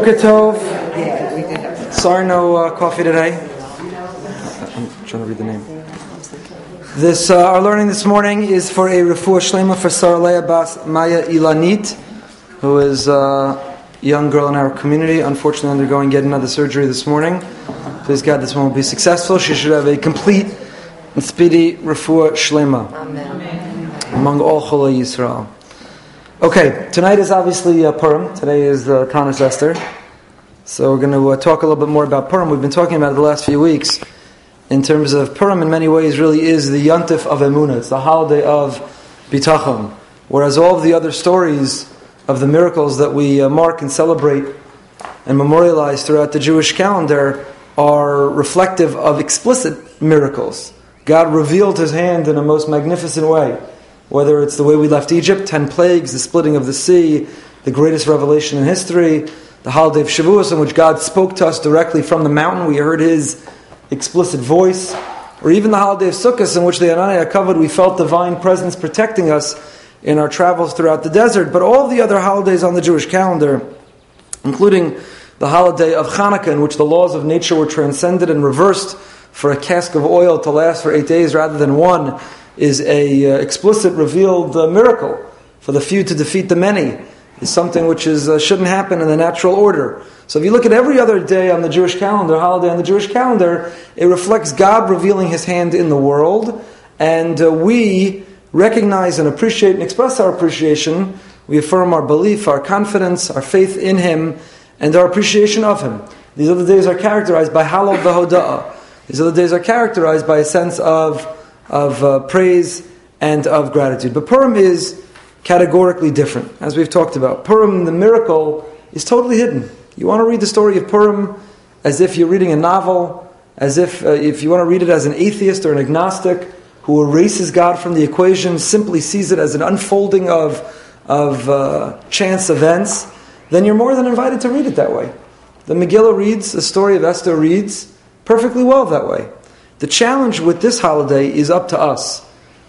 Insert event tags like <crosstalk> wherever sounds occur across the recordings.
Boker Tov. Sorry, no uh, coffee today. I'm trying to read the name. This uh, our learning this morning is for a refuah shlema for Saralea Bas Maya Ilanit, who is a young girl in our community, unfortunately undergoing yet another surgery this morning. Please God, this one will be successful. She should have a complete and speedy refuah shlema among all Chulei Yisrael. Okay, tonight is obviously uh, Purim. Today is uh, Tanis Esther. So we're going to uh, talk a little bit more about Purim. We've been talking about it the last few weeks in terms of Purim. In many ways, really is the Yontif of Emunah. It's the holiday of Bitachon. Whereas all of the other stories of the miracles that we uh, mark and celebrate and memorialize throughout the Jewish calendar are reflective of explicit miracles. God revealed His hand in a most magnificent way whether it's the way we left Egypt, ten plagues, the splitting of the sea, the greatest revelation in history, the holiday of Shavuos, in which God spoke to us directly from the mountain, we heard His explicit voice, or even the holiday of Sukkot, in which the Ananiah covered, we felt divine presence protecting us in our travels throughout the desert. But all the other holidays on the Jewish calendar, including the holiday of Hanukkah, in which the laws of nature were transcended and reversed for a cask of oil to last for eight days rather than one, is a uh, explicit revealed uh, miracle for the few to defeat the many is something which is uh, shouldn't happen in the natural order. So if you look at every other day on the Jewish calendar, holiday on the Jewish calendar, it reflects God revealing His hand in the world, and uh, we recognize and appreciate and express our appreciation. We affirm our belief, our confidence, our faith in Him, and our appreciation of Him. These other days are characterized by halal v'hoda'ah. These other days are characterized by a sense of of uh, praise and of gratitude. But Purim is categorically different, as we've talked about. Purim, the miracle, is totally hidden. You want to read the story of Purim as if you're reading a novel, as if uh, if you want to read it as an atheist or an agnostic who erases God from the equation, simply sees it as an unfolding of of uh, chance events, then you're more than invited to read it that way. The Megillah reads, the story of Esther reads perfectly well that way. The challenge with this holiday is up to us.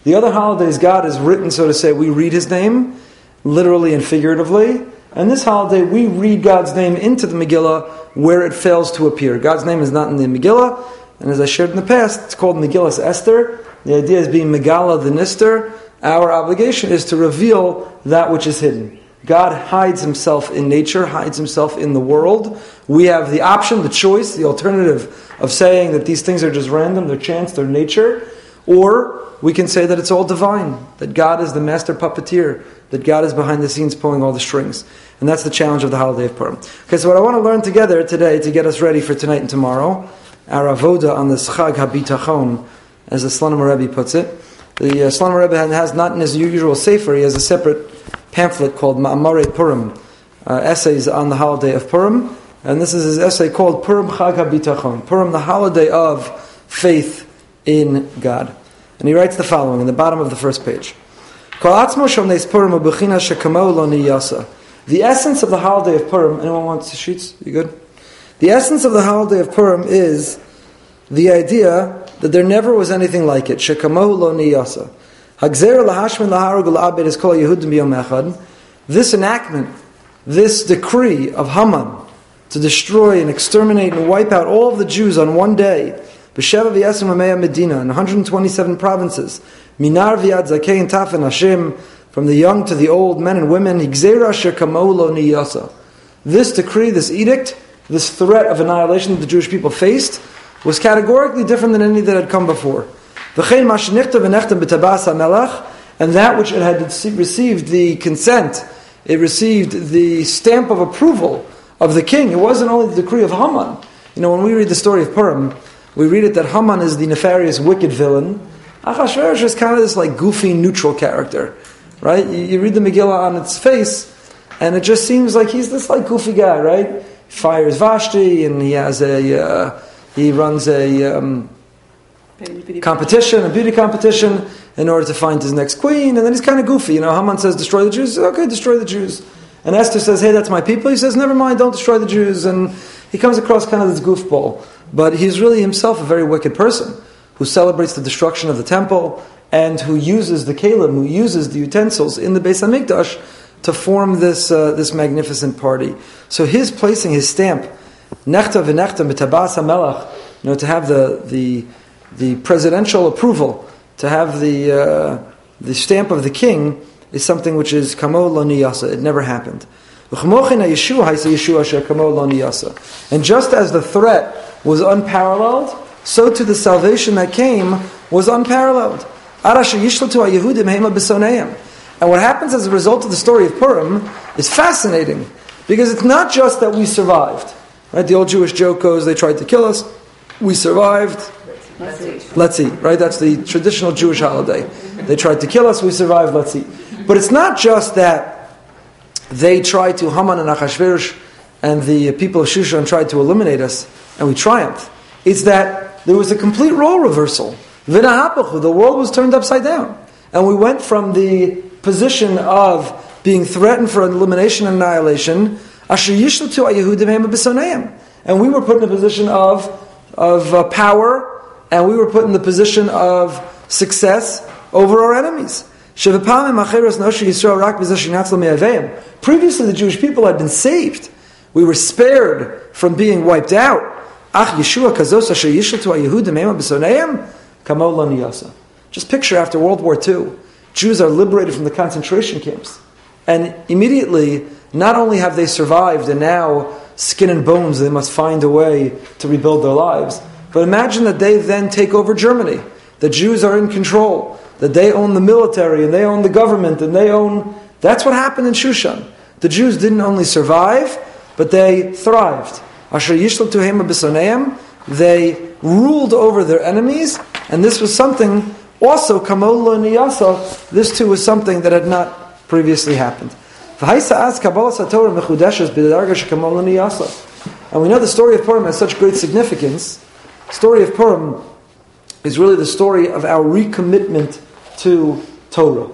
The other holidays, God has written, so to say, we read His name, literally and figuratively. And this holiday, we read God's name into the Megillah where it fails to appear. God's name is not in the Megillah, and as I shared in the past, it's called Megillah Esther. The idea is being Megala the Nister. Our obligation is to reveal that which is hidden. God hides himself in nature, hides himself in the world. We have the option, the choice, the alternative of saying that these things are just random, they're chance, they're nature, or we can say that it's all divine, that God is the master puppeteer, that God is behind the scenes pulling all the strings. And that's the challenge of the holiday of Purim. Okay, so what I want to learn together today to get us ready for tonight and tomorrow, our avoda on the Chag HaBitachon, as the Slonim Rebbe puts it. The uh, Slonim Rebbe has not in his usual sefer, he has a separate pamphlet called Ma'amare Purim, uh, essays on the holiday of Purim. And this is his essay called Purim Chag HaBitachon, Purim, the holiday of faith in God. And he writes the following in the bottom of the first page. The essence of the holiday of Purim, anyone wants sheets? You good? The essence of the holiday of Purim is the idea that there never was anything like it. This enactment, this decree of Haman, to destroy and exterminate and wipe out all of the Jews on one day. B'sheva v'yasim Medina in 127 provinces. Minar v'yad zakein tafin Hashim from the young to the old, men and women. niyasa. This decree, this edict, this threat of annihilation that the Jewish people faced was categorically different than any that had come before. And that which it had received the consent, it received the stamp of approval of the king. It wasn't only the decree of Haman. You know, when we read the story of Purim, we read it that Haman is the nefarious, wicked villain. Achashverosh is kind of this like goofy, neutral character, right? You, you, read the Megillah on its face, and it just seems like he's this like goofy guy, right? He fires Vashti, and he has a uh, he runs a um, competition, a beauty competition, in order to find his next queen, and then he's kind of goofy. You know, Haman says, "Destroy the Jews." Okay, destroy the Jews. And Esther says, hey, that's my people. He says, never mind, don't destroy the Jews. And he comes across kind of this goofball. But he's really himself a very wicked person who celebrates the destruction of the temple and who uses the kalim, who uses the utensils in the Beis Hamikdash to form this, uh, this magnificent party. So his placing his stamp, nechta v'nechta mitabas hamelach, you know, to have the, the, the presidential approval, to have the, uh, the stamp of the king, is something which is kamo lo niyasa. It never happened. And just as the threat was unparalleled, so to the salvation that came was unparalleled. And what happens as a result of the story of Purim is fascinating because it's not just that we survived. Right? The old Jewish joke goes, they tried to kill us, we survived. Let's eat. Let's eat, right? That's the traditional Jewish holiday. They tried to kill us, we survived, let's eat. But it's not just that they tried to, Haman and Achashverosh and the people of Shushan tried to eliminate us, and we triumphed. It's that there was a complete role reversal. The world was turned upside down. And we went from the position of being threatened for elimination and annihilation, and we were put in a position of, of uh, power, and we were put in the position of success over our enemies. Previously, the Jewish people had been saved. We were spared from being wiped out. Just picture after World War II, Jews are liberated from the concentration camps. And immediately, not only have they survived and now skin and bones, they must find a way to rebuild their lives. But imagine that they then take over Germany. The Jews are in control that they own the military and they own the government and they own. That's what happened in Shushan. The Jews didn't only survive, but they thrived. Asher Yishlam Tuhem they ruled over their enemies, and this was something also Kamol Niyasa, this too was something that had not previously happened. And we know the story of Purim has such great significance. Story of Purim is really the story of our recommitment to Torah.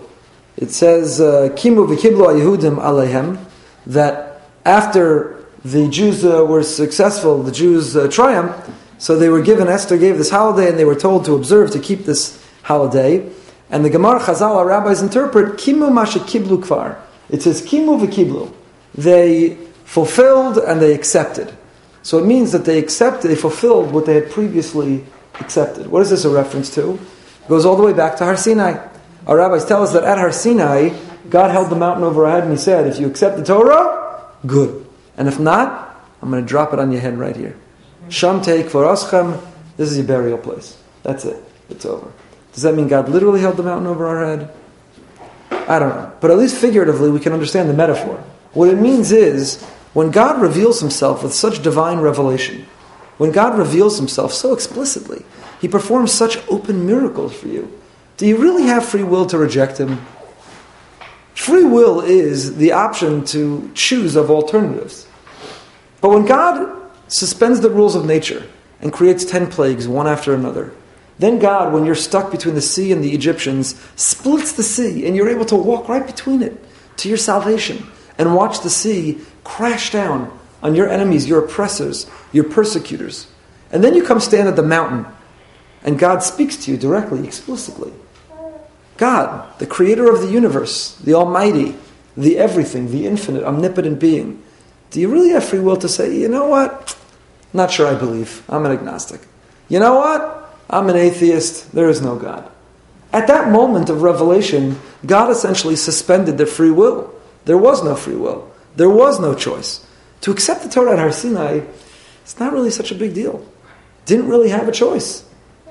It says, uh, Kimu Yehudim alehem, that after the Jews uh, were successful, the Jews uh, triumphed, so they were given, Esther gave this holiday, and they were told to observe, to keep this holiday. And the Gemara Chazal, our rabbis interpret, Kimu masha kiblu kvar. It says, Kimu v'kiblu. They fulfilled and they accepted. So it means that they accepted, they fulfilled what they had previously accepted. What is this a reference to? It goes all the way back to Har Sinai. Our rabbis tell us that at Har Sinai, God held the mountain over our head and He said, If you accept the Torah, good. And if not, I'm going to drop it on your head right here. Sham take for Aschem, this is your burial place. That's it. It's over. Does that mean God literally held the mountain over our head? I don't know. But at least figuratively, we can understand the metaphor. What it means is, when God reveals Himself with such divine revelation, when God reveals Himself so explicitly, he performs such open miracles for you. Do you really have free will to reject him? Free will is the option to choose of alternatives. But when God suspends the rules of nature and creates ten plagues one after another, then God, when you're stuck between the sea and the Egyptians, splits the sea and you're able to walk right between it to your salvation and watch the sea crash down on your enemies, your oppressors, your persecutors. And then you come stand at the mountain and God speaks to you directly, explicitly. God, the creator of the universe, the Almighty, the everything, the infinite, omnipotent being. Do you really have free will to say, you know what? Not sure I believe. I'm an agnostic. You know what? I'm an atheist. There is no God. At that moment of revelation, God essentially suspended their free will. There was no free will. There was no choice. To accept the Torah at Har Sinai, it's not really such a big deal. Didn't really have a choice.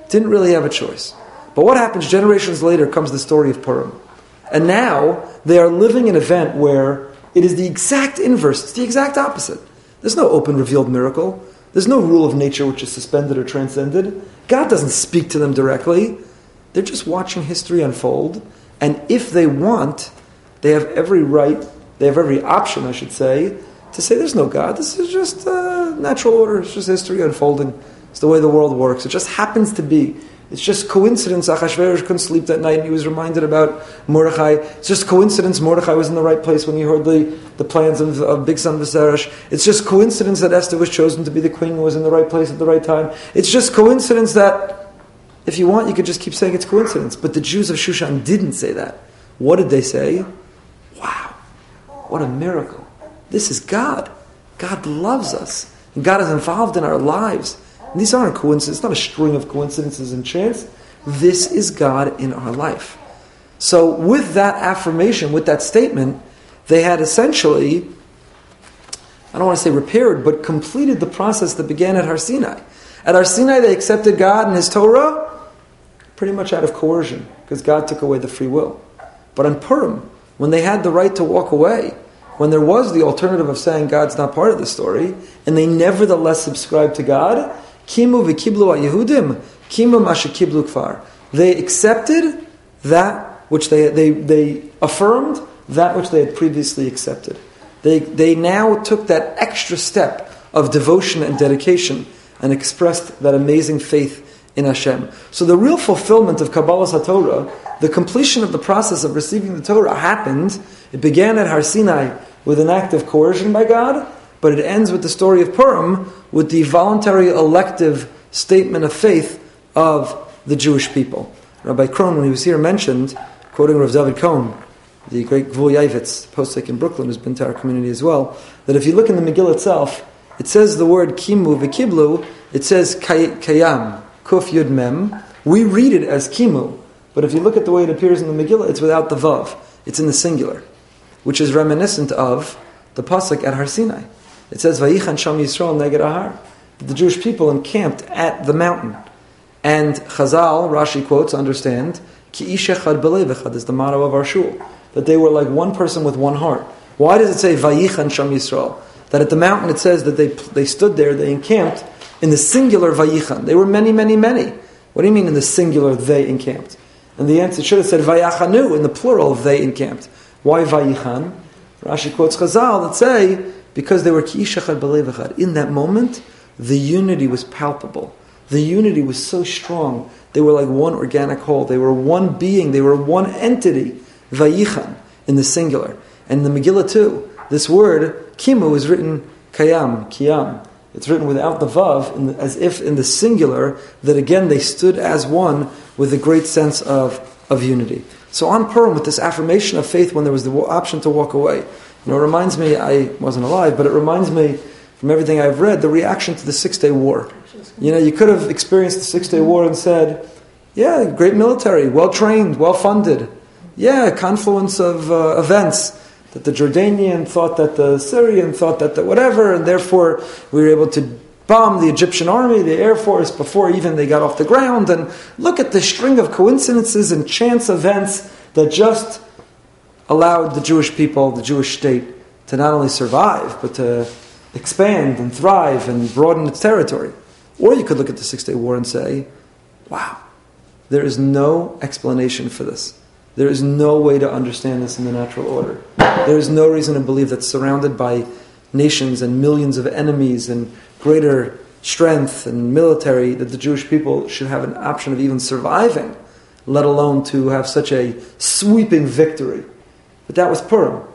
Didn't really have a choice. But what happens generations later comes the story of Purim. And now they are living an event where it is the exact inverse, it's the exact opposite. There's no open revealed miracle. There's no rule of nature which is suspended or transcended. God doesn't speak to them directly. They're just watching history unfold. And if they want, they have every right, they have every option, I should say, to say there's no God. This is just uh, natural order. It's just history unfolding. It's the way the world works. It just happens to be. It's just coincidence. Achashverosh couldn't sleep that night and he was reminded about Mordechai. It's just coincidence Mordechai was in the right place when he heard the, the plans of, of Bigsan Viseresh. It's just coincidence that Esther was chosen to be the queen and was in the right place at the right time. It's just coincidence that, if you want, you could just keep saying it's coincidence. But the Jews of Shushan didn't say that. What did they say? What a miracle. This is God. God loves us. And God is involved in our lives. And these aren't coincidences. It's not a string of coincidences and chance. This is God in our life. So, with that affirmation, with that statement, they had essentially, I don't want to say repaired, but completed the process that began at Har Sinai. At Har Sinai, they accepted God and His Torah pretty much out of coercion, because God took away the free will. But on Purim, when they had the right to walk away, when there was the alternative of saying God's not part of the story, and they nevertheless subscribed to God, Kimu v'kiblu Yehudim, kimu mashakiblu kfar. They accepted that which they, they, they affirmed, that which they had previously accepted. They, they now took that extra step of devotion and dedication and expressed that amazing faith in Hashem. So the real fulfillment of Kabbalah HaTorah, the completion of the process of receiving the Torah happened. It began at Har Sinai with an act of coercion by God, but it ends with the story of Purim with the voluntary elective statement of faith of the Jewish people. Rabbi Krohn, when he was here, mentioned, quoting Rav David Cohen, the great Gvul Yavitz, posek in Brooklyn, who's been to our community as well, that if you look in the Megillah itself, it says the word kimu v'kiblu, it says kayam, kuf yud mem. We read it as kimu, but if you look at the way it appears in the Megillah, it's without the vav. It's in the singular, which is reminiscent of the pasuk at Har Sinai. It says Vayichan Sham Yisrael Neged Ahar. The Jewish people encamped at the mountain. And Chazal, Rashi quotes, understand, Ki ishechad belevechad is the motto of our shul. That they were like one person with one heart. Why does it say Vayichan Sham Yisrael? That at the mountain it says that they, they stood there, they encamped in the singular Vayichan. They were many, many, many. What do you mean in the singular they encamped? And the answer should have said Vayachanu in the plural they encamped. Why Vayichan? Rashi quotes Chazal that say because they were ki'ishachad belevachad. In that moment, the unity was palpable. The unity was so strong. They were like one organic whole. They were one being. They were one entity. Vayichan in the singular. And the Megillah too. This word kimu is written kayam, kiyam. It's written without the vav, the, as if in the singular. That again they stood as one with a great sense of of unity. So on Purim, with this affirmation of faith, when there was the option to walk away, you know, it reminds me, I wasn't alive, but it reminds me from everything I've read, the reaction to the Six Day War. You know, you could have experienced the Six Day War and said, yeah, great military, well trained, well funded. Yeah, confluence of uh, events that the Jordanian thought that the Syrian thought that the whatever, and therefore we were able to bomb the Egyptian army, the air force, before even they got off the ground. And look at the string of coincidences and chance events that just allowed the Jewish people, the Jewish state, to not only survive, but to expand and thrive and broaden its territory. Or you could look at the Six Day War and say, wow, there is no explanation for this. There is no way to understand this in the natural order. There is no reason to believe that surrounded by nations and millions of enemies and greater strength and military, that the Jewish people should have an option of even surviving, let alone to have such a sweeping victory. But that was Purim.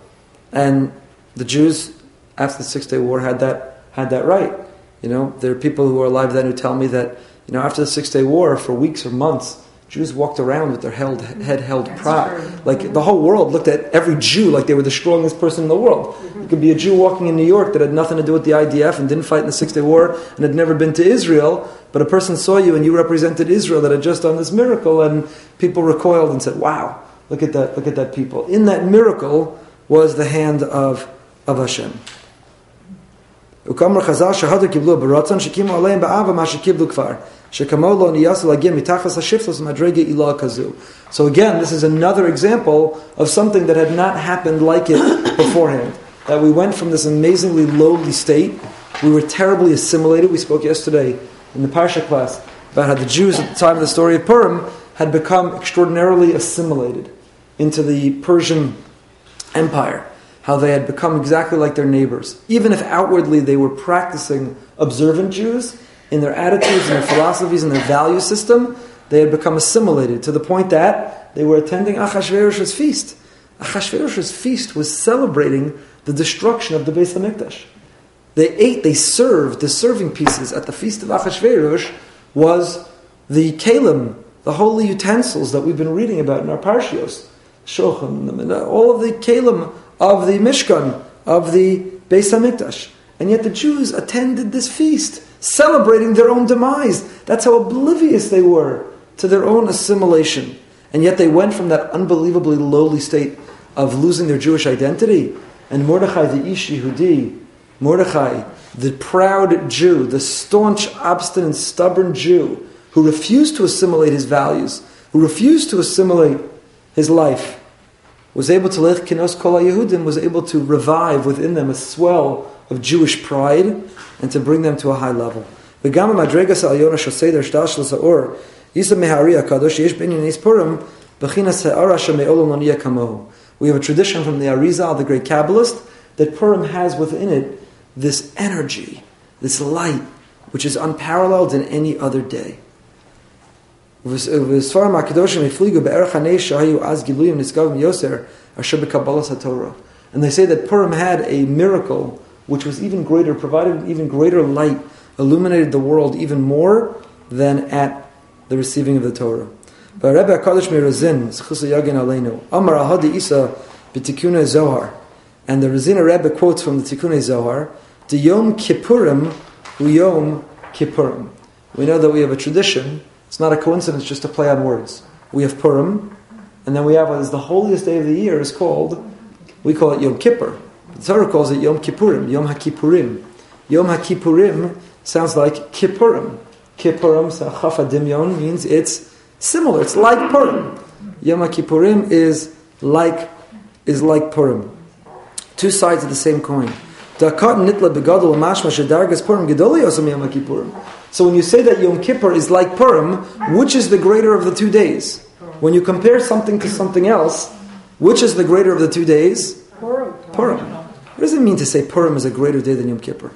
And the Jews, after the Six Day War, had that, had that right. You know, there are people who are alive then who tell me that, you know, after the Six Day War, for weeks or months, Jews walked around with their held, head held proud. Like the whole world looked at every Jew like they were the strongest person in the world. Mm-hmm. You could be a Jew walking in New York that had nothing to do with the IDF and didn't fight in the Six Day War and had never been to Israel, but a person saw you and you represented Israel that had just done this miracle, and people recoiled and said, "Wow, Look at that, look at that people. In that miracle was the hand of, of Hashem. So again, this is another example of something that had not happened like it <coughs> beforehand. That we went from this amazingly lowly state, we were terribly assimilated. We spoke yesterday in the Parsha class about how the Jews at the time of the story of Purim had become extraordinarily assimilated into the Persian Empire, how they had become exactly like their neighbors. Even if outwardly they were practicing observant Jews, in their attitudes and their philosophies and their value system, they had become assimilated to the point that they were attending Achashverosh's feast. Achashverosh's feast was celebrating the destruction of the Beis Hamikdash. They ate, they served the serving pieces at the feast of Achashverosh was the kalim, the holy utensils that we've been reading about in our parshios shochem, all of the kalim of the Mishkan, of the Beis Hamikdash. And yet the Jews attended this feast, celebrating their own demise. That's how oblivious they were to their own assimilation. And yet they went from that unbelievably lowly state of losing their Jewish identity. And Mordechai, the Ish Yehudi, Mordechai, the proud Jew, the staunch, obstinate, stubborn Jew, who refused to assimilate his values, who refused to assimilate his life, was able to lift kinos kol Yehudim, was able to revive within them a swell of Jewish pride and to bring them to a high level. Shoseder shdash yisa yesh b'inyan kamohu. We have a tradition from the Arizal, the great Kabbalist, that Purim has within it this energy, this light, which is unparalleled in any other day. Uh, and they say that Purim had a miracle which was even greater, provided even greater light, illuminated the world even more than at the receiving of the Torah. But Isa Zohar, and the Razina Rebbe quotes from the Tikkun Zohar, the Yom Kippurim Yom Kippurim. We know that we have a tradition, it's not a coincidence just to play on words. We have Purim, and then we have what is the holiest day of the year is called, we call it Yom Kippur. The Torah calls it Yom Kippurim, Yom HaKippurim. Yom HaKippurim sounds like Kippurim. Kippurim, Chafa Dimyon, means it's similar, it's like Purim. Yom HaKippurim is like, is like Purim. Two sides of the same coin. So when you say that Yom Kippur is like Purim, which is the greater of the two days? When you compare something to something else, which is the greater of the two days? Purim. Purim. What does it mean to say Purim is a greater day than Yom Kippur?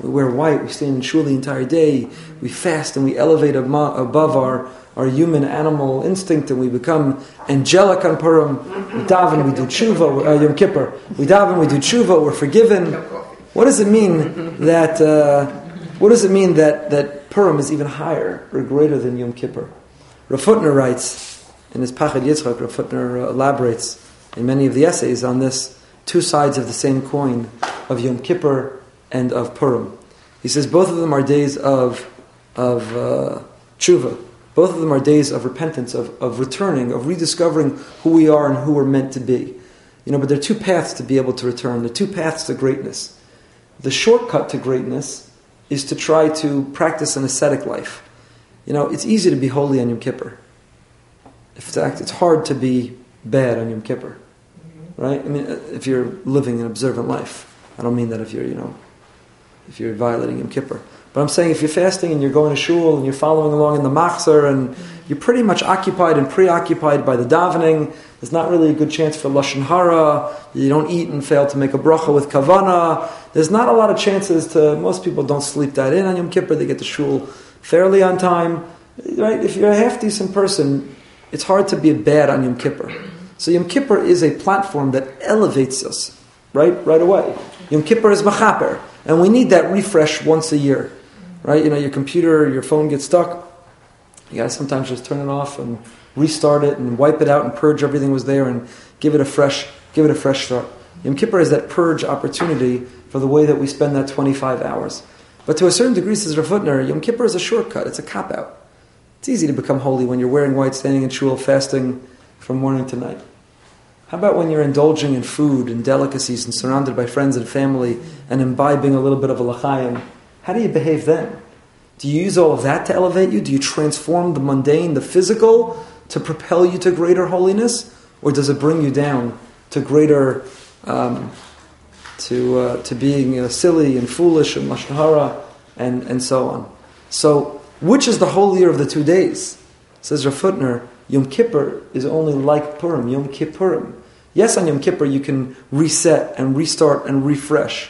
We wear white, we stay in shul the entire day, we fast and we elevate above our our human animal instinct and we become angelic on Purim. We daven, we do tshuva, uh, Yom Kippur. We daven, we do tshuva, we're forgiven. What does it mean that, uh, what does it mean that, that Purim is even higher or greater than Yom Kippur? Rav Hutner writes, in his Pachad Yitzchak, Rav Hutner uh, elaborates in many of the essays on this two sides of the same coin of Yom Kippur and of Purim. He says both of them are days of, of uh, tshuva, both of them are days of repentance, of, of returning, of rediscovering who we are and who we're meant to be. You know, but there are two paths to be able to return. There are two paths to greatness. The shortcut to greatness is to try to practice an ascetic life. You know, it's easy to be holy on Yom Kippur. In fact, it's hard to be bad on Yom Kippur. Right? I mean, uh, if you're living an observant life. I don't mean that if you're, you know, if you're violating Yom Kippur. But I'm saying if you're fasting and you're going to shul and you're following along in the machzor and you're pretty much occupied and preoccupied by the davening, there's not really a good chance for lashon hara. You don't eat and fail to make a bracha with kavana. There's not a lot of chances to. Most people don't sleep that in on Yom Kippur. They get to shul fairly on time, right? If you're a half decent person, it's hard to be bad on Yom Kippur. So Yom Kippur is a platform that elevates us, right? Right away. Yom Kippur is machaper, and we need that refresh once a year right? You know, your computer, your phone gets stuck. You gotta sometimes just turn it off and restart it and wipe it out and purge everything was there and give it a fresh, give it a fresh start. Yom Kippur is that purge opportunity for the way that we spend that 25 hours. But to a certain degree, says Rav Yom Kippur is a shortcut. It's a cop out. It's easy to become holy when you're wearing white, standing in shul, fasting from morning to night. How about when you're indulging in food and delicacies and surrounded by friends and family and imbibing a little bit of a l'chaim how do you behave then? Do you use all of that to elevate you? Do you transform the mundane, the physical, to propel you to greater holiness? Or does it bring you down to greater, um, to, uh, to being uh, silly and foolish and lashon and, and so on? So, which is the holier of the two days? Says Rav Hutner, Yom Kippur is only like Purim, Yom Kippurim. Yes, on Yom Kippur you can reset and restart and refresh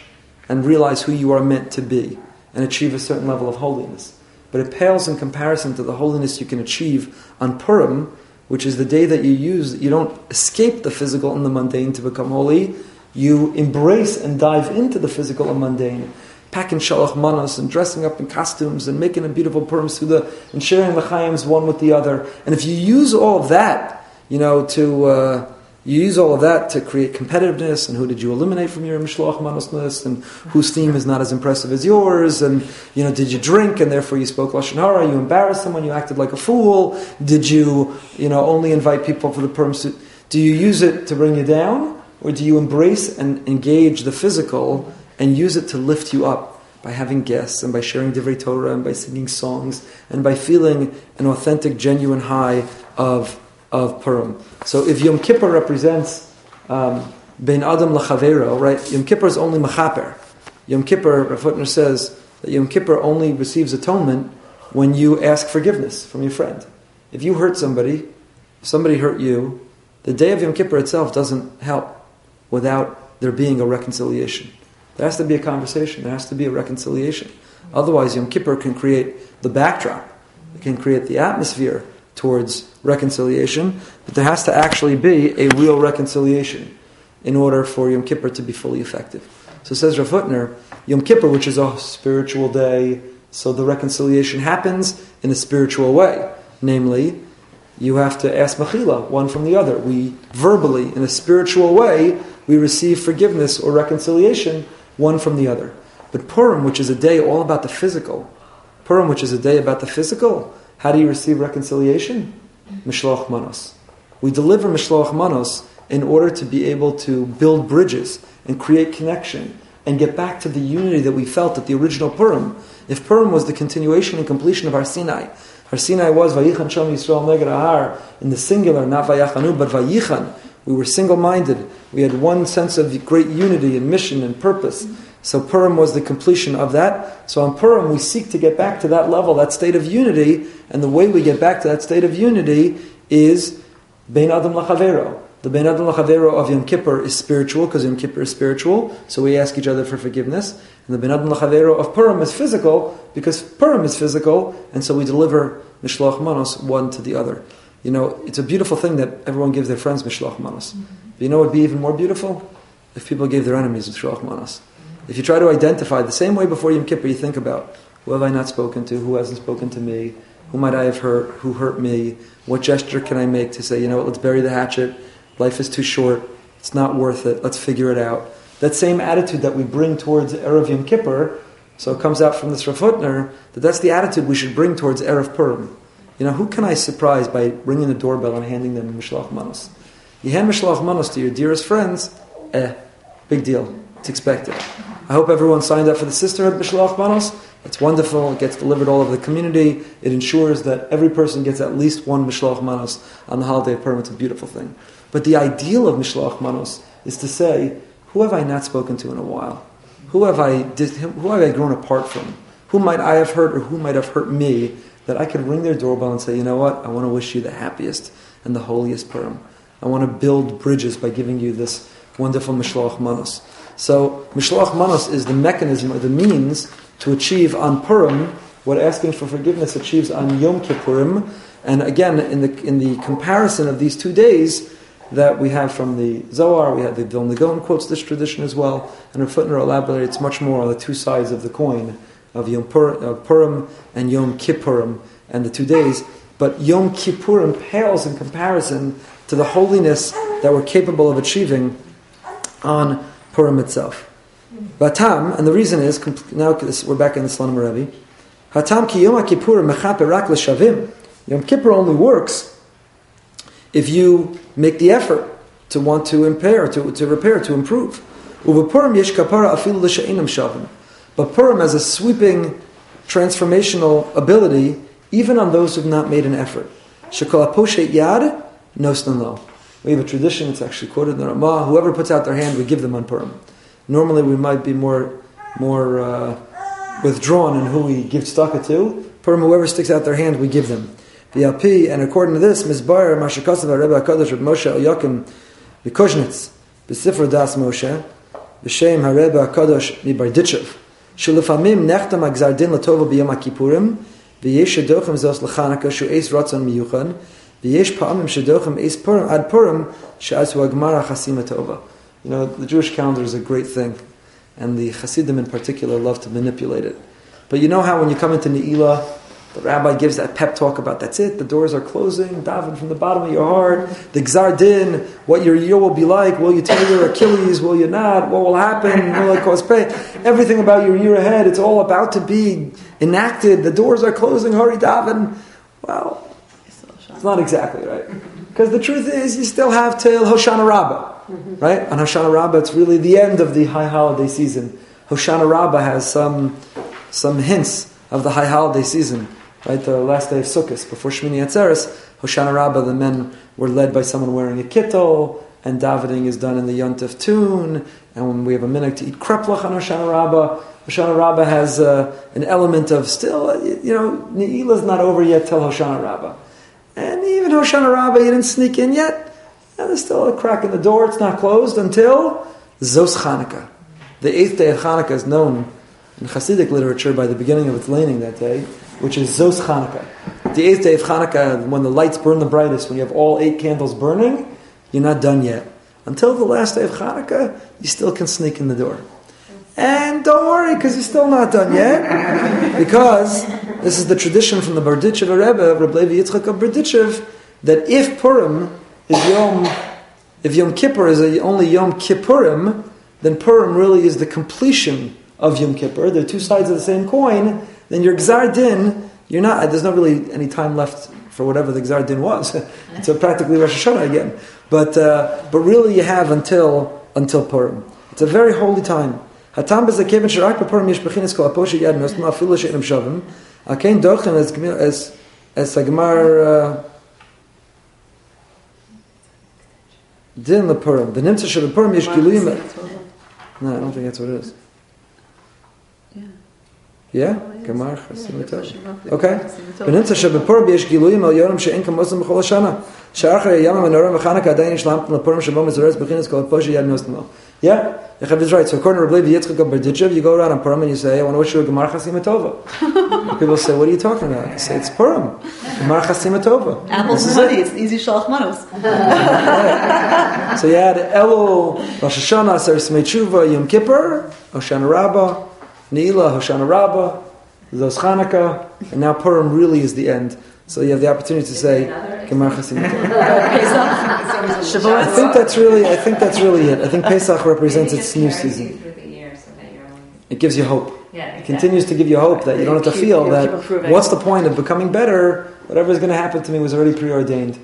and realize who you are meant to be and achieve a certain level of holiness. But it pales in comparison to the holiness you can achieve on Purim, which is the day that you use, you don't escape the physical and the mundane to become holy. You embrace and dive into the physical and mundane, packing shalach manas and dressing up in costumes and making a beautiful Purim Suda and sharing the chayams one with the other. And if you use all of that, you know, to, uh, You use all of that to create competitiveness and who did you eliminate from your Mishloach Manos list and whose theme is not as impressive as yours and you know did you drink and therefore you spoke Lashon Hara, you embarrassed someone, you acted like a fool, did you you know only invite people for the purpose do you use it to bring you down or do you embrace and engage the physical and use it to lift you up by having guests and by sharing Divrei Torah and by singing songs and by feeling an authentic genuine high of of Purim. So if Yom Kippur represents um, Ben Adam Lachavero, right? Yom Kippur is only Machaper. Yom Kippur, Rav says that Yom Kippur only receives atonement when you ask forgiveness from your friend. If you hurt somebody, if somebody hurt you, the day of Yom Kippur itself doesn't help without there being a reconciliation. There has to be a conversation. There has to be a reconciliation. Otherwise, Yom Kippur can create the backdrop. It can create the atmosphere towards reconciliation, but there has to actually be a real reconciliation in order for Yom Kippur to be fully effective. So says Rav Hutner, Yom Kippur, which is a spiritual day, so the reconciliation happens in a spiritual way. Namely, you have to ask Mechila, one from the other. We verbally, in a spiritual way, we receive forgiveness or reconciliation, one from the other. But Purim, which is a day all about the physical, Purim, which is a day about the physical, how do you receive reconciliation? Mishloach manos. We deliver Mishloach manos in order to be able to build bridges and create connection and get back to the unity that we felt at the original Purim. If Purim was the continuation and completion of our Sinai, our Sinai was Vayichan Shom Yisrael Neged Ahar in the singular, not Vayachanu, but Vayichan. We were single-minded. We had one sense of great unity and mission and purpose. So Purim was the completion of that. So on Purim, we seek to get back to that level, that state of unity, and the way we get back to that state of unity is Bein Adam Lachavero. The Bein Adam Lachavero of Yom Kippur is spiritual, because Yom Kippur is spiritual, so we ask each other for forgiveness. And the Bein Adam Lachavero of Purim is physical, because Purim is physical, and so we deliver Mishloach Manos one to the other. You know, it's a beautiful thing that everyone gives their friends Mishloach Manos. Mm-hmm. But you know what would be even more beautiful? If people gave their enemies Mishloach Manos. If you try to identify the same way before Yom Kippur, you think about who have I not spoken to, who hasn't spoken to me, who might I have hurt, who hurt me, what gesture can I make to say, you know what, let's bury the hatchet, life is too short, it's not worth it, let's figure it out. That same attitude that we bring towards Erev Yom Kippur, so it comes out from this Rav that that's the attitude we should bring towards Erev Purim. You know, who can I surprise by ringing the doorbell and handing them Mishlach Manos? You hand Mishlach Manos to your dearest friends, eh, big deal. It's expected. I hope everyone signed up for the Sisterhood B'Shalach Manos. It's wonderful. It gets delivered all over the community. It ensures that every person gets at least one Mishloach Manos on the holiday of Purim. It's a beautiful thing. But the ideal of Mishloach Manos is to say, who have I not spoken to in a while? Who have I, who have I grown apart from? Who might I have hurt or who might have hurt me that I could ring their doorbell and say, you know what, I want to wish you the happiest and the holiest Purim. I want to build bridges by giving you this wonderful Mishloach Manos. So Mishloach Manos is the mechanism or the means to achieve on Purim what asking for forgiveness achieves on Yom Kippurim. And again, in the, in the comparison of these two days that we have from the Zohar, we have the Vilna Gaon quotes this tradition as well, and a footnote elaborates much more on the two sides of the coin of Yom Purim and Yom Kippurim and the two days. But Yom Kippurim pales in comparison to the holiness that we're capable of achieving on Purim itself. Vatam, and the reason is now we're back in the Slonim Rebbe. Hatam ki Yom Kippur mechaper rak l'shavim. Yom Kippur only works if you make the effort to want to impair, to, to repair, to improve. Uvapurim yesh kapara afilu l'sha'inam shavim. But Purim has a sweeping transformational ability even on those who have not made an effort. Shekol aposhet yad nosnan lo. We have a tradition, it's actually quoted in the Ramah, whoever puts out their hand, we give them on Purim. Normally we might be more, more uh, withdrawn in who we give tzedakah to. Purim, whoever sticks out their hand, we give them. VLP, and according to this, Mizbar, Mashakasav, Rebbe HaKadosh, Rebbe Moshe, Eliakim, the Sifra Das Moshe, B'Shem HaRebbe HaKadosh, Mibarditchev, Shulafamim Nechtam HaGzar Din Latova B'Yom HaKippurim, V'Yesh HaDochim Zos L'Chanaka, Shu'ez Ratzon Miyuchan, V'yesh pa'amim es Purim ad Purim she'asu agmara tova. You know, the Jewish calendar is a great thing, and the Hasidim in particular love to manipulate it. But you know how when you come into Ne'ilah, the rabbi gives that pep talk about that's it, the doors are closing, daven from the bottom of your heart, the gzar din, what your year will be like, will you tear your Achilles, will you not, what will happen, will it cause pain, everything about your year ahead, it's all about to be enacted, the doors are closing, hurry daven. Well, it's not exactly right. Because the truth is, you still have till Hoshana Rabbah, right? On Hoshana Rabbah, it's really the end of the high holiday season. Hoshana Rabbah has some, some hints of the high holiday season right? The last day of Sukkot, before Shmini Atzeres, Hoshana Rabbah, the men were led by someone wearing a kittel, and davening is done in the Yontif tune, and when we have a minute to eat kreplach on Hoshana Rabbah, Hoshana Rabbah has uh, an element of still, you know, Ne'ilah is not over yet till Hoshana Rabbah. And even Hoshana Rabbah, you didn't sneak in yet. And there's still a crack in the door. It's not closed until Zos Chanukah. The eighth day of Chanukah is known in Hasidic literature by the beginning of its laning that day which is Zos Chanukah. The eighth day of Chanukah, when the lights burn the brightest, when you have all eight candles burning, you're not done yet. Until the last day of Chanukah, you still can sneak in the door. And don't worry, because you're still not done yet. <laughs> because this is the tradition from the Berditchev Rebbe, Reb Levi Yitzchak of Berditchev, that if Purim is Yom, if Yom Kippur is a, only Yom Kippurim, then Purim really is the completion of Yom Kippur. They're two sides of the same coin, then your Gzar Din, you're not, there's not really any time left for whatever the Gzar Din was. <laughs> it's practically Rosh Hashanah again. But, uh, but really you have until, until Purim. It's a very holy time. Hatam shirak b'purim yesh kol yad nosma afilu shavim. Akein dochen as, as, as Sagmar, uh, Din lepurim. The nimtza shel lepurim yesh giluyim. No, I don't think that's what it is. Yeah? גמר חסים יותר. אוקיי? ונמצא שבפור יש גילויים על יורם שאין כמוסם בכל השנה. שאחר ים המנורה וחנוכה עדיין יש למפן לפורים שבו מזורז בכינס כל הפושי יד נוסטמו. Yeah, the Yechav is right. So according to Rabbi Yitzchak of Berditchev, you go around on Purim and you say, I want to wish you a Gemar Chasim Tova. <laughs> People say, what are you talking about? You say, it's Purim. Gemar Chasim Tova. Apples and honey, it's easy shalach manos. so you had Elul, Rosh Hashanah, Seres Tshuva, Yom Kippur, Hoshana Rabbah, Ne'ilah, Hoshana Rabbah, Zos Chanukah, and now Purim really is the end. So you have the opportunity to say Gemar Chasim. <laughs> I think that's really, I think that's really it. I think Pesach represents its new season. It gives you hope. It continues to give you hope that you don't have to feel that what's the point of becoming better? Whatever is going to happen to me was already preordained.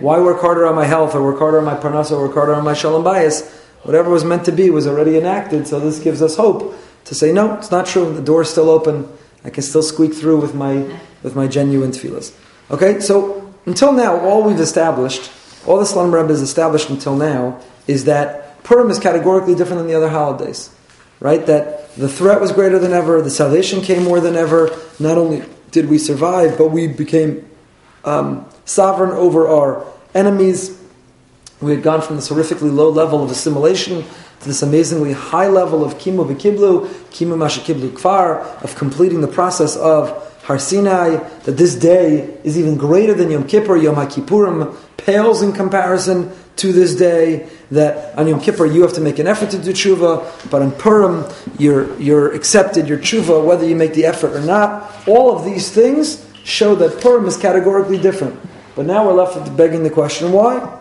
Why work harder on my health or work harder on my parnasa or work harder on my shalom bayis? Whatever was meant to be was already enacted. So this gives us hope to say no, it's not true. The door's still open. I can still squeak through with my with my genuine tefillas. Okay, so until now, all we've established, all the Slonim Rebbe has established until now, is that Purim is categorically different than the other holidays. Right? That the threat was greater than ever, the salvation came more than ever. Not only did we survive, but we became um, sovereign over our enemies. We had gone from this horrifically low level of assimilation to this amazingly high level of kimu v'kiblu, kimu mashakiblu kfar, of completing the process of Har Sinai, that this day is even greater than Yom Kippur, Yom HaKippurim pales in comparison to this day, that on Yom Kippur you have to make an effort to do tshuva, but on Purim you're, you're accepted, your tshuva, whether you make the effort or not. All of these things show that Purim is categorically different. But now we're left with begging the question, why?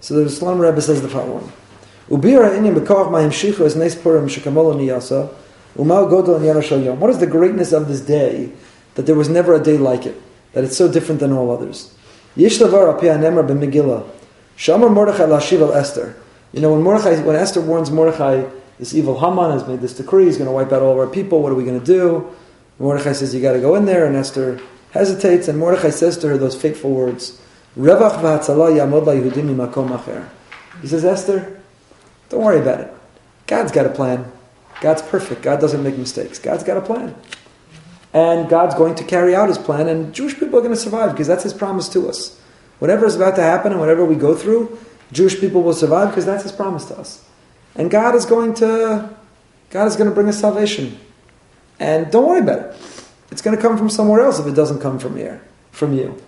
So the Slonim Rebbe says the following. What is the greatness of this day, that there was never a day like it, that it's so different than all others? You know, when Mordechai, when Esther warns Mordechai, this evil Haman has made this decree, he's going to wipe out all of our people, what are we going to do? Mordechai says, you got to go in there, and Esther hesitates, and Mordechai says to her those fateful words. He says, Esther, don't worry about it. God's got a plan. God's perfect. God doesn't make mistakes. God's got a plan. And God's going to carry out his plan, and Jewish people are going to survive because that's his promise to us. Whatever is about to happen and whatever we go through, Jewish people will survive because that's his promise to us. And God is going to God is going to bring us salvation. And don't worry about it. It's going to come from somewhere else if it doesn't come from here, from you.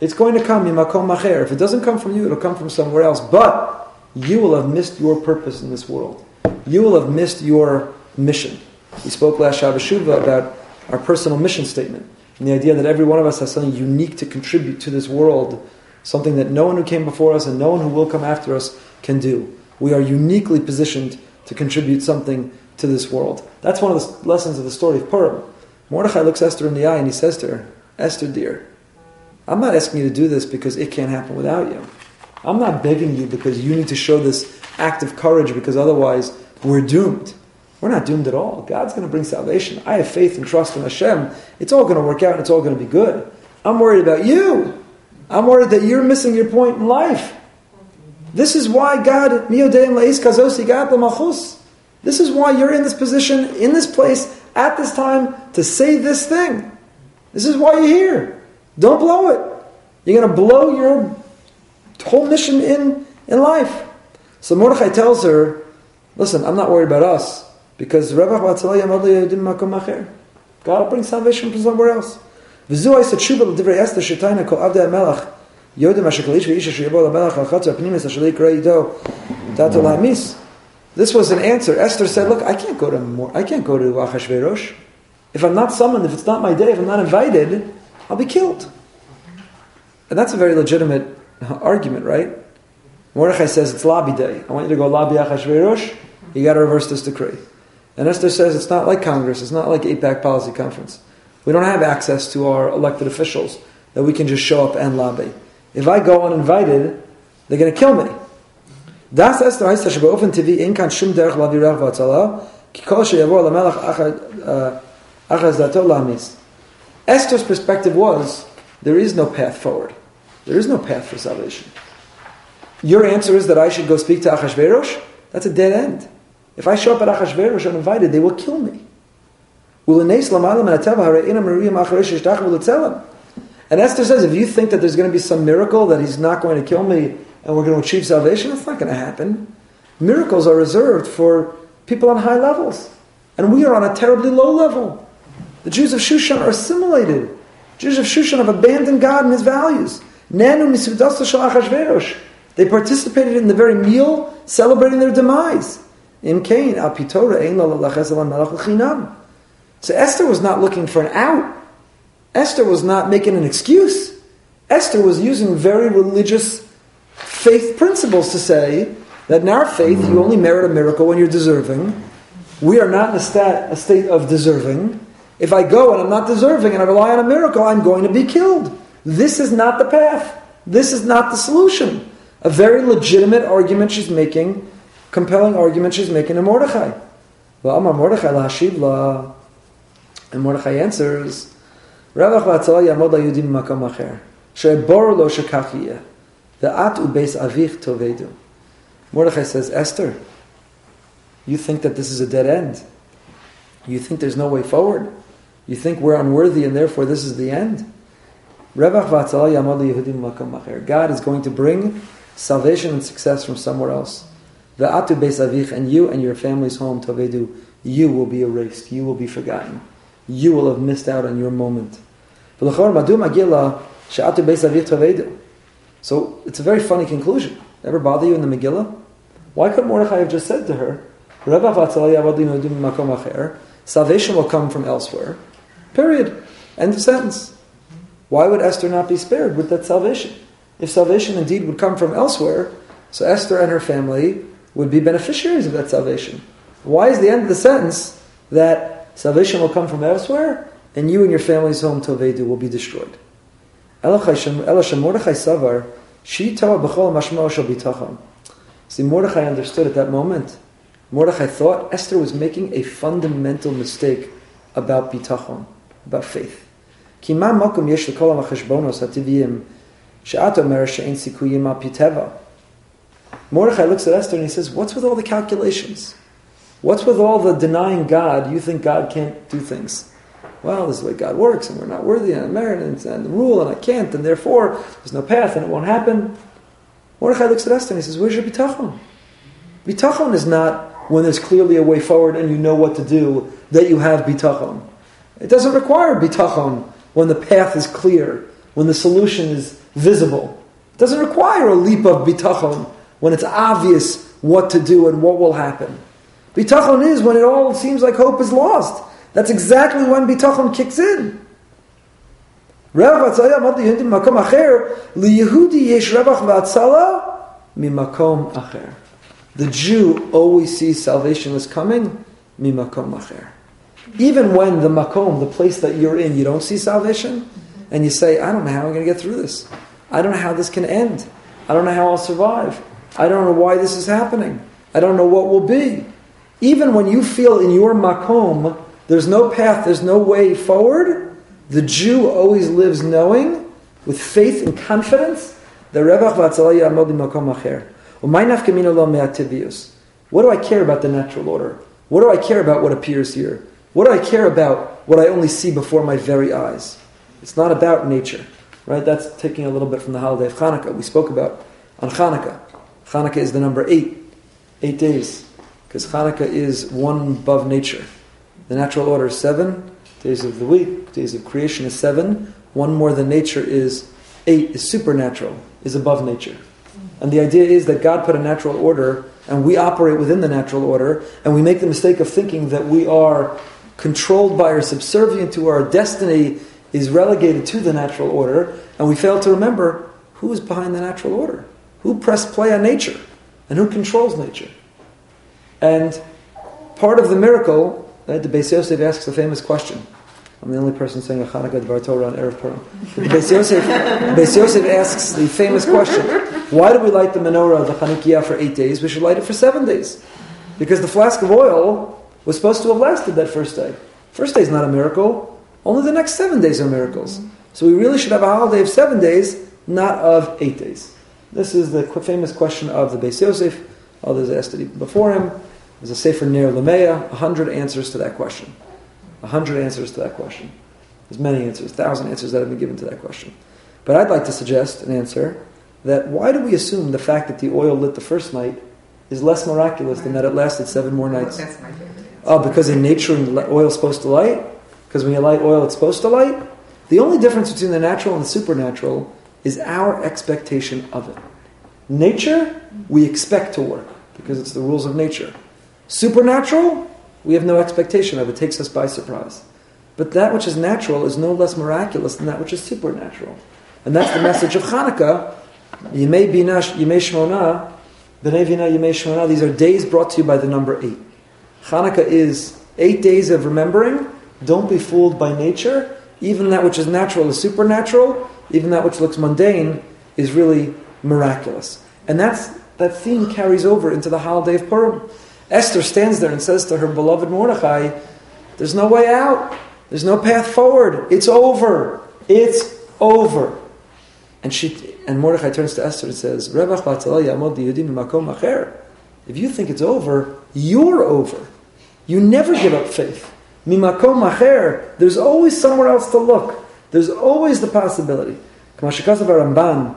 It's going to come, makom macher. If it doesn't come from you, it'll come from somewhere else. But you will have missed your purpose in this world. You will have missed your mission. We spoke last Shabbos Shuvah about our personal mission statement. and the idea that every one of us has something unique to contribute to this world, something that no one who came before us and no one who will come after us can do. We are uniquely positioned to contribute something to this world. That's one of the lessons of the story of Purim. Mordechai looks Esther in the eye and he says to her, Esther, dear, I'm not asking you to do this because it can't happen without you. I'm not begging you because you need to show this act of courage because otherwise we're doomed. We're not doomed at all. God's going to bring salvation. I have faith and trust in Hashem. It's all going to work out and it's all going to be good. I'm worried about you. I'm worried that you're missing your point in life. This is why God, this is why you're in this position, in this place, at this time, to say this thing. This is why you're here. Don't blow it. You're going to blow your whole mission in, in life. So Mordechai tells her, listen, I'm not worried about us because Rebbe God will bring salvation from somewhere else. This was an answer. Esther said, "Look, I can't go to more, I can't go to Achashverosh. If I'm not summoned, if it's not my day, if I'm not invited, I'll be killed." And that's a very legitimate <laughs> argument, right? Mordechai says it's lobby Day. I want you to go lobby Achashverosh. You got to reverse this decree. And Esther says it's not like Congress. It's not like AIPAC Policy Conference. We don't have access to our elected officials that we can just show up and lobby. If I go uninvited, they're going to kill me. Das Esther heißt TV in ki kol achaz dato lamis. Esther's perspective was there is no path forward. There is no path for salvation. Your answer is that I should go speak to Achashverosh? That's a dead end. If I show up at Achashverosh uninvited, they will kill me. And Esther says, if you think that there's going to be some miracle that he's not going to kill me and we're going to achieve salvation, it's not going to happen. Miracles are reserved for people on high levels. And we are on a terribly low level. The Jews of Shushan are assimilated. Jews of Shushan have abandoned God and his values. They participated in the very meal celebrating their demise. So Esther was not looking for an out. Esther was not making an excuse. Esther was using very religious faith principles to say that in our faith you only merit a miracle when you're deserving. We are not in a, stat, a state of deserving. If I go and I'm not deserving and I rely on a miracle, I'm going to be killed. This is not the path. This is not the solution. A very legitimate argument she's making, compelling argument she's making to Mordechai. Va'amar Mordechai la'ashivla. And Mordechai answers, Ravach v'atzal yamod la'yudim makam acher. She'eboru lo shekach Ve'at u'beis avich tovedu. Mordechai says, Esther, you think that this is a dead end. You think there's no way forward. You think we're unworthy and therefore this is the end. God is going to bring salvation and success from somewhere else. The atu basavich and you and your family's home, Tavedu, you will be erased. You will be forgotten you will have missed out on your moment. So it's a very funny conclusion. Ever bother you in the Megillah? Why could Mordechai have just said to her, Salvation will come from elsewhere. Period. End of sentence. Why would Esther not be spared with that salvation? If salvation indeed would come from elsewhere, so Esther and her family would be beneficiaries of that salvation. Why is the end of the sentence that Salvation will come from elsewhere, and you and your family's home Tovedu will be destroyed. See, Mordechai understood at that moment. Mordechai thought Esther was making a fundamental mistake about bitachon, about faith. Mordechai looks at Esther and he says, What's with all the calculations? What's with all the denying God? You think God can't do things. Well, this is the way God works, and we're not worthy, and merit, and, and the rule, and I can't, and therefore there's no path, and it won't happen. Mordechai looks at Esther and he says, Where's your bitachon? Bitachon is not when there's clearly a way forward and you know what to do that you have bitachon. It doesn't require bitachon when the path is clear, when the solution is visible. It doesn't require a leap of bitachon when it's obvious what to do and what will happen. Bitachon is when it all seems like hope is lost. That's exactly when bitachon kicks in. The Jew always sees salvation as coming. Even when the makom, the place that you're in, you don't see salvation, and you say, I don't know how I'm going to get through this. I don't know how this can end. I don't know how I'll survive. I don't know why this is happening. I don't know what will be. Even when you feel in your makom, there's no path, there's no way forward, the Jew always lives knowing, with faith and confidence, V'atzalah Yamod Makom Acher. What do I care about the natural order? What do I care about what appears here? What do I care about what I only see before my very eyes? It's not about nature, right? That's taking a little bit from the holiday of Hanukkah. We spoke about on Hanukkah. Hanukkah is the number eight, eight days, because Hanukkah is one above nature. The natural order is seven days of the week, days of creation is seven. One more than nature is eight, is supernatural, is above nature. And the idea is that God put a natural order and we operate within the natural order and we make the mistake of thinking that we are controlled by or subservient to our destiny is relegated to the natural order and we fail to remember who is behind the natural order. Who pressed play on nature and who controls nature. And part of the miracle, uh, the Beis Yosef asks the famous question. I'm the only person saying a Hanukkah Dvar Torah on Erev Purim. Beis Yosef, Beis Yosef asks the famous question, why do we light the menorah, the Chanukiah, for eight days? We should light it for seven days. Because the flask of oil was supposed to have lasted that first day. First day is not a miracle. Only the next seven days are miracles. So we really should have a holiday of seven days, not of eight days. This is the famous question of the Beis Yosef. Others asked it before him. There's a Sefer Ner Lameya, a hundred answers to that question. A hundred answers to that question. There's many answers, thousand answers that have been given to that question. But I'd like to suggest an answer that why do we assume the fact that the oil lit the first night is less miraculous than that it lasted seven more nights? That's my favorite. Oh, because in nature oil is supposed to light? Because when you light oil, it's supposed to light? The only difference between the natural and the supernatural is our expectation of it. Nature, we expect to work because it's the rules of nature. Supernatural, we have no expectation of. It takes us by surprise. But that which is natural is no less miraculous than that which is supernatural. And that's the message of Hanukkah. Yimei Bina, Yimei Shmona, B'nai Vina, Yimei Shmona. These are days brought to you by the number eight. Hanukkah is eight days of remembering. Don't be fooled by nature. Even that which is natural is supernatural. Even that which looks mundane is really miraculous. And that's, that theme carries over into the holiday of Purim. Esther stands there and says to her beloved Mordechai, There's no way out. There's no path forward. It's over. It's over. And she and Mordechai turns to Esther and says, If you think it's over, you're over. You never give up faith. Mimakom acher. There's always somewhere else to look. There's always the possibility. Ramban,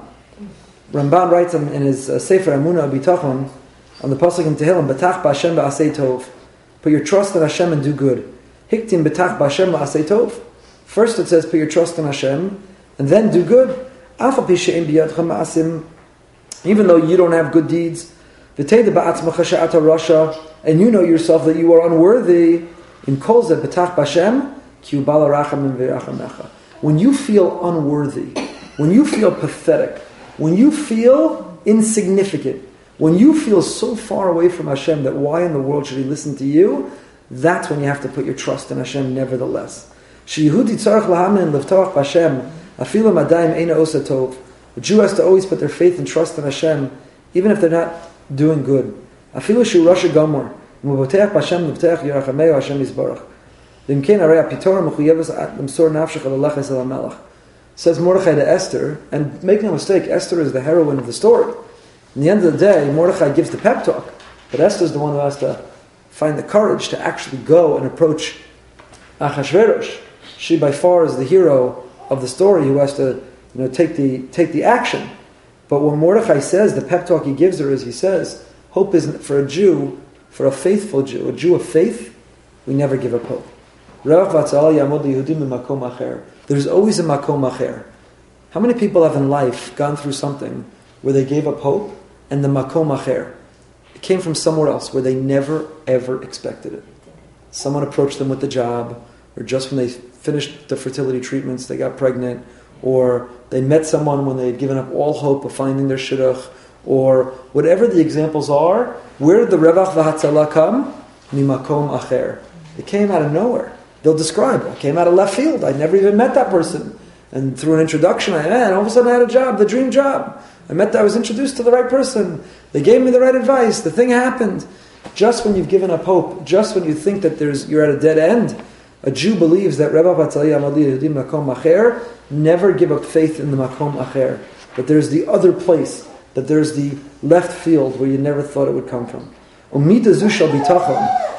Ramban writes in his uh, Sefer Amuna Bitachon, on the pasuk in Tehillim, "Betach b'Hashem ba'asei tov." Put your trust in Hashem and do good. Hiktim betach b'Hashem ba'asei tov. First it says, put your trust in Hashem, and then do good. Even though you don't have good deeds, and you know yourself that you are unworthy. In kol zeh betach b'Hashem, ki ubala racham. When you feel unworthy, when you feel pathetic, when you feel insignificant, when you feel so far away from Hashem that why in the world should He listen to you, that's when you have to put your trust in Hashem nevertheless. A Jew has to always put their faith and trust in Hashem, even if they're not doing good. Says Mordechai to Esther, and make no mistake, Esther is the heroine of the story. In the end of the day, Mordechai gives the pep talk, but Esther's the one who has to find the courage to actually go and approach Achashverosh. She by far is the hero of the story who has to you know, take, the, take the action. But what Mordechai says, the pep talk he gives her is he says, hope isn't for a Jew, for a faithful Jew, a Jew of faith, we never give up hope. There's always a makom acher. How many people have in life gone through something where they gave up hope and the makom acher. It came from somewhere else where they never ever expected it. Someone approached them with the job, or just when they finished the fertility treatments, they got pregnant, or they met someone when they had given up all hope of finding their shidduch, or whatever the examples are, where did the revach v'hatzalah come? Mimakom acher. It came out of nowhere. They'll describe it. came out of left field. I never even met that person. And through an introduction, I and all of a sudden I had a job, the dream job. I met, I was introduced to the right person. They gave me the right advice. The thing happened. Just when you've given up hope, just when you think that there's, you're at a dead end, a Jew believes that Rebbe Makom Acher never give up faith in the Makom Acher. But there's the other place, that there's the left field where you never thought it would come from.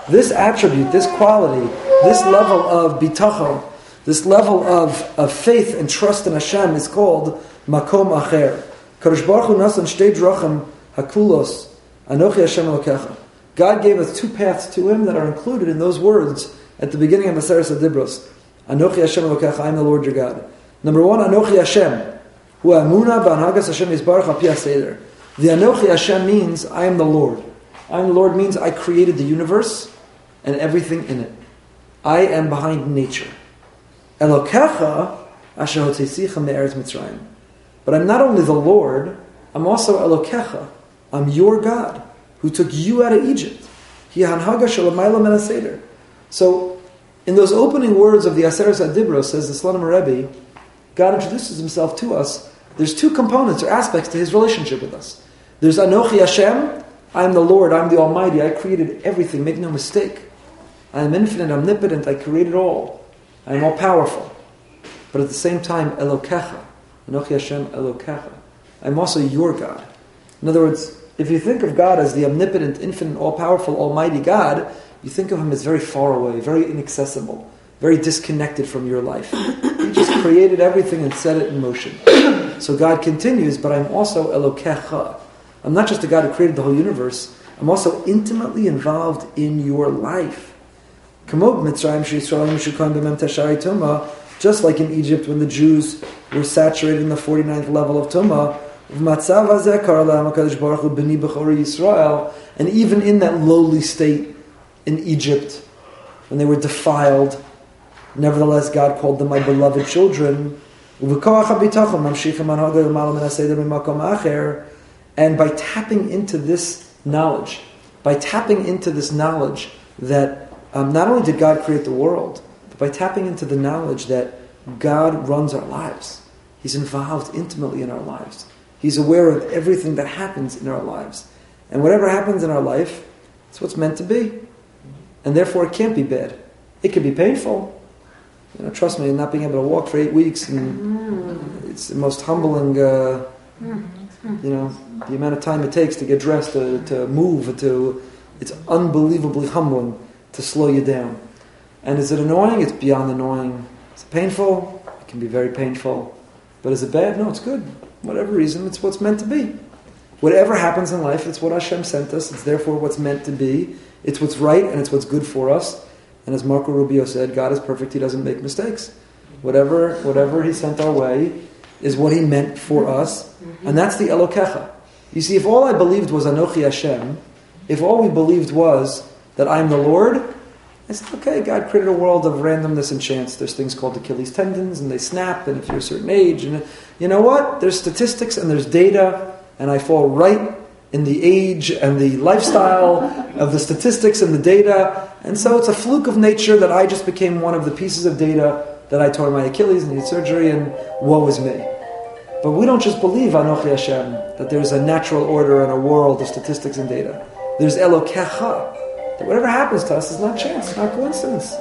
This attribute, this quality, this level of bitachon, this level of, of faith and trust in Hashem is called makom acher. Baruch Hu shtei drachim hakulos anochi Hashem elokecha. God gave us two paths to Him that are included in those words at the beginning of Maseres Adibros. Anochi Hashem elokecha, I am the Lord your God. Number one, Anochi Hashem. who amuna b'anhagas Hashem yisbarach al The Anochi Hashem means I am the Lord. I am the Lord means I created the universe and everything in it. I am behind nature. Elokecha asher me'eretz Mitzrayim. But I'm not only the Lord, I'm also Elokecha. I'm your God who took you out of Egypt. So, in those opening words of the Aseres Adibros, says the Slonim Rebbe, God introduces himself to us. There's two components or aspects to his relationship with us. There's Anochi Hashem, I am the Lord, I'm the Almighty, I created everything, make no mistake. I am infinite, omnipotent, I created all. I am all powerful. But at the same time, Elokecha, Anochi Hashem Elokecha. I'm also your God. In other words, if you think of God as the omnipotent, infinite, all powerful, almighty God, you think of him as very far away, very inaccessible, very disconnected from your life. He just created everything and set it in motion. So God continues, but I'm also Elokecha. I'm not just a God who created the whole universe, I'm also intimately involved in your life. Just like in Egypt when the Jews were saturated in the 49th level of Tumah, and even in that lowly state in Egypt, when they were defiled, nevertheless God called them my beloved children. And by tapping into this knowledge, by tapping into this knowledge that um, not only did God create the world, but by tapping into the knowledge that God runs our lives. He's involved intimately in our lives. He's aware of everything that happens in our lives. And whatever happens in our life, it's what's meant to be. And therefore, it can't be bad. It can be painful. You know, trust me, not being able to walk for eight weeks, and it's the most humbling. Uh, you know, the amount of time it takes to get dressed, to, to move, to it's unbelievably humbling to slow you down. And is it annoying? It's beyond annoying. Is it painful? It can be very painful. But is it bad? No, it's good. Whatever reason, it's what's meant to be. Whatever happens in life, it's what Hashem sent us. It's therefore what's meant to be. It's what's right and it's what's good for us. And as Marco Rubio said, God is perfect. He doesn't make mistakes. Whatever, whatever He sent our way is what He meant for us. Mm-hmm. And that's the Elokecha. You see, if all I believed was Anochi Hashem, if all we believed was that I'm the Lord, I said, okay, God created a world of randomness and chance. There's things called Achilles tendons, and they snap, and if you're a certain age, and you know what? There's statistics and there's data, and I fall right in the age and the lifestyle of the statistics and the data, and so it's a fluke of nature that I just became one of the pieces of data that I tore my Achilles and needed surgery, and woe is me. But we don't just believe Anochi Hashem, that there's a natural order in a world of statistics and data. There's Elokecha, that whatever happens to us is not chance, not coincidence.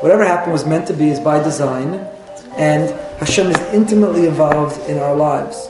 Whatever happened was meant to be is by design, and Hashem is intimately involved in our lives.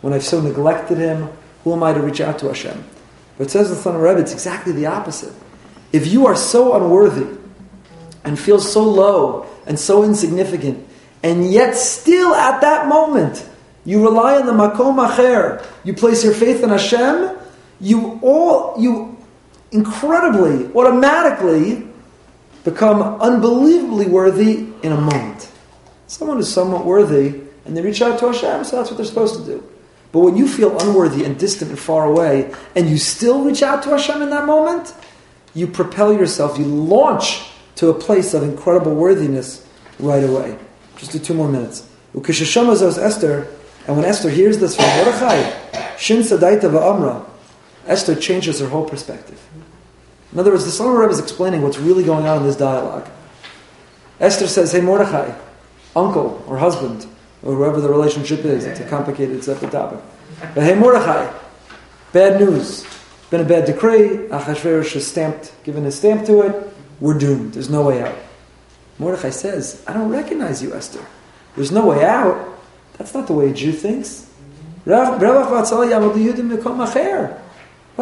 when I've so neglected Him? Who am I to reach out to Hashem? But it says in the Slonim Rebbe, it's exactly the opposite. If you are so unworthy and feel so low and so insignificant, and yet still at that moment you rely on the makom acher, you place your faith in Hashem, you all, you incredibly, automatically become unbelievably worthy in a moment. Someone is somewhat worthy and they reach out to Hashem, so that's what they're supposed to do. But when you feel unworthy and distant and far away, and you still reach out to Hashem in that moment, you propel yourself, you launch to a place of incredible worthiness right away. Just do two more minutes. Esther, and when Esther hears this from Mordechai, Shin Sadaita Va'amra, Esther changes her whole perspective. In other words, the Slonim Rebbe is explaining what's really going on in this dialogue. Esther says, Hey Mordechai, uncle or husband, or whoever the relationship is, it's a complicated separate topic. But hey Mordechai, bad news. Been a bad decree. Achashverosh has stamped, given his stamp to it. We're doomed. There's no way out. Mordechai says, I don't recognize you, Esther. There's no way out. That's not the way a Jew thinks. What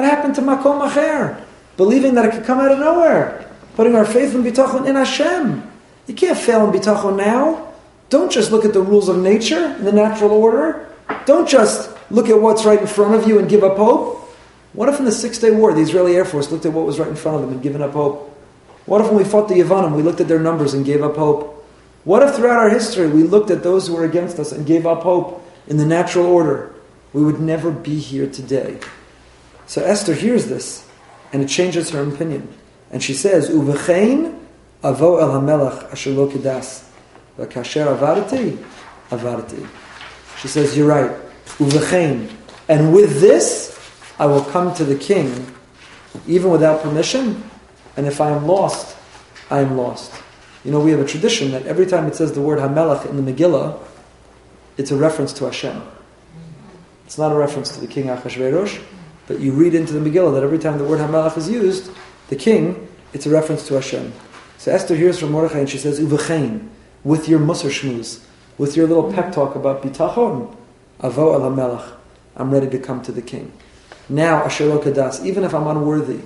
happened to Makom Acher? Believing that it could come out of nowhere. Putting our faith in Bitachon in Hashem. You can't fail in Bitachon now. Don't just look at the rules of nature and the natural order. Don't just look at what's right in front of you and give up hope. What if in the Six Day War the Israeli Air Force looked at what was right in front of them and given up hope? What if when we fought the Yavanim we looked at their numbers and gave up hope? What if throughout our history we looked at those who were against us and gave up hope in the natural order? We would never be here today. So Esther hears this and it changes her opinion. And she says, Uvechein avo el hamelach asher lo kedas. Kasher avadati, avadati. She says, you're right. Uvechein. And with this, I will come to the king, even without permission, and if I am lost, I am lost. You know, we have a tradition that every time it says the word Hamelach in the Megillah, it's a reference to Hashem. It's not a reference to the king Achashverosh, but you read into the Megillah that every time the word Hamelach is used, the king, it's a reference to Hashem. So Esther hears from Mordechai and she says, Uvechein, with your Musar Shmuz, with your little pep talk about Bitachon, Avo Hamelach, I'm ready to come to the king. Now, Asher Kadas, even if I'm unworthy,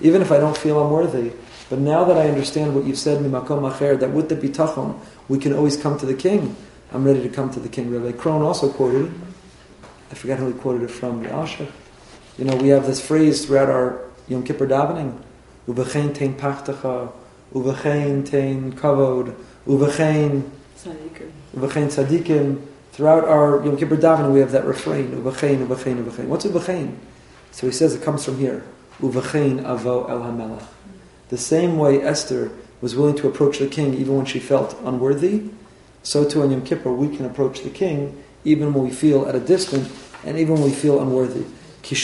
even if I don't feel I'm worthy, but now that I understand what you've said, Mimakom Acher, that with the bitachon, we can always come to the king, I'm ready to come to the king. Rabbi Krohn also quoted, I forget who he quoted it from, the Ashach. You know, we have this phrase throughout our Yom Kippur davening, Ubechein tein pachtacha, Ubechein tein kavod, Ubechein Ubechein tzadikim. Throughout our Yom Kippur davening, we have that refrain, Ubechein, Ubechein, Ubechein. What's Ubechein? So he says it comes from here. Uvachein avo el hamelach. The same way Esther was willing to approach the king even when she felt unworthy, so too on Yom Kippur we can approach the king even when we feel at a distance and even when we feel unworthy. She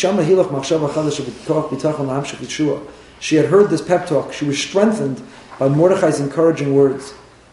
had heard this pep talk. She was strengthened by Mordechai's encouraging words.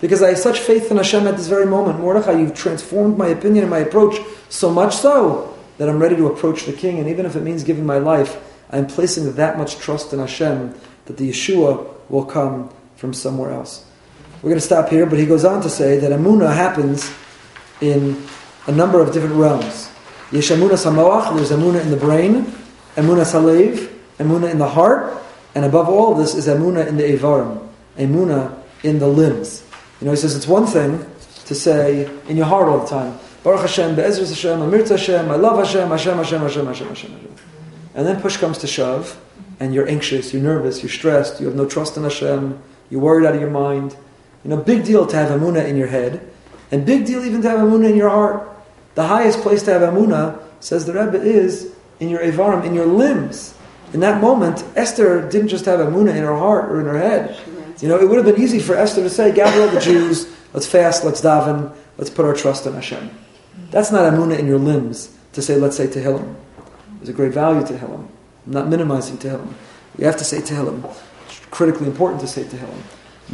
Because I have such faith in Hashem at this very moment. Mordechai, you've transformed my opinion and my approach so much so that I'm ready to approach the king, and even if it means giving my life, I'm placing that much trust in Hashem that the Yeshua will come from somewhere else. We're going to stop here, but he goes on to say that Amunah happens in a number of different realms. Yesh Amunah Samoach, there's Amunah in the brain, Amunah Salev, Amunah in the heart, and above all this is Amunah in the Evarim, Amunah in the limbs. You know, he says it's one thing to say in your heart all the time, Baruch Hashem, Be'ezrus Hashem, Amirta Hashem, I love Hashem, Hashem, Hashem, Hashem, Hashem, Hashem, Hashem. And then push comes to shove, and you're anxious, you're nervous, you're stressed, you have no trust in Hashem, you're worried out of your mind. You know, big deal to have Amunah in your head, and big deal even to have Amunah in your heart. The highest place to have Amunah, says the Rebbe, is in your Evarim, in your limbs. In that moment, Esther didn't just have Amunah in her heart or in her head. You know, it would have been easy for Esther to say, gather all the Jews, let's fast, let's daven, let's put our trust in Hashem. That's not Amunah in your limbs to say, let's say Tehillim. There's a great value to Tehillim. I'm not minimizing Tehillim. We have to say Tehillim. It's critically important to say Tehillim.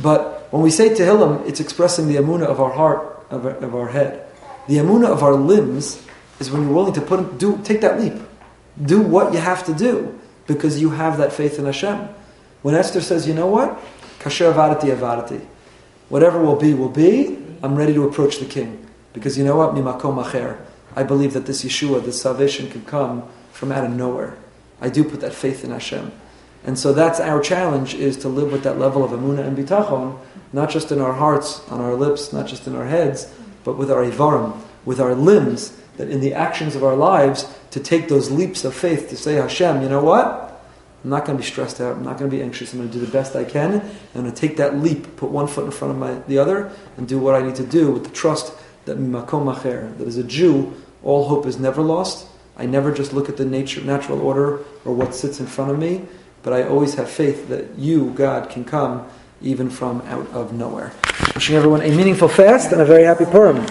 But when we say Tehillim, it's expressing the Amunah of our heart, of our, of our head. The Amunah of our limbs is when you're willing to put do take that leap, do what you have to do because you have that faith in Hashem. When Esther says, you know what, kasher avadati avadati, whatever will be will be. I'm ready to approach the king because you know what, mimakom acher. I believe that this Yeshua, this salvation, can come from out of nowhere. I do put that faith in Hashem. And so that's our challenge is to live with that level of amuna and bitachon, not just in our hearts, on our lips, not just in our heads, but with our ivarim, with our limbs, that in the actions of our lives, to take those leaps of faith to say, Hashem, you know what? I'm not going to be stressed out. I'm not going to be anxious. I'm going to do the best I can. I'm going to take that leap, put one foot in front of my, the other, and do what I need to do with the trust that makom acher, that as a Jew, all hope is never lost. I never just look at the nature, natural order or what sits in front of me, but I always have faith that you, God, can come even from out of nowhere. Wishing everyone a meaningful fast and a very happy Purim.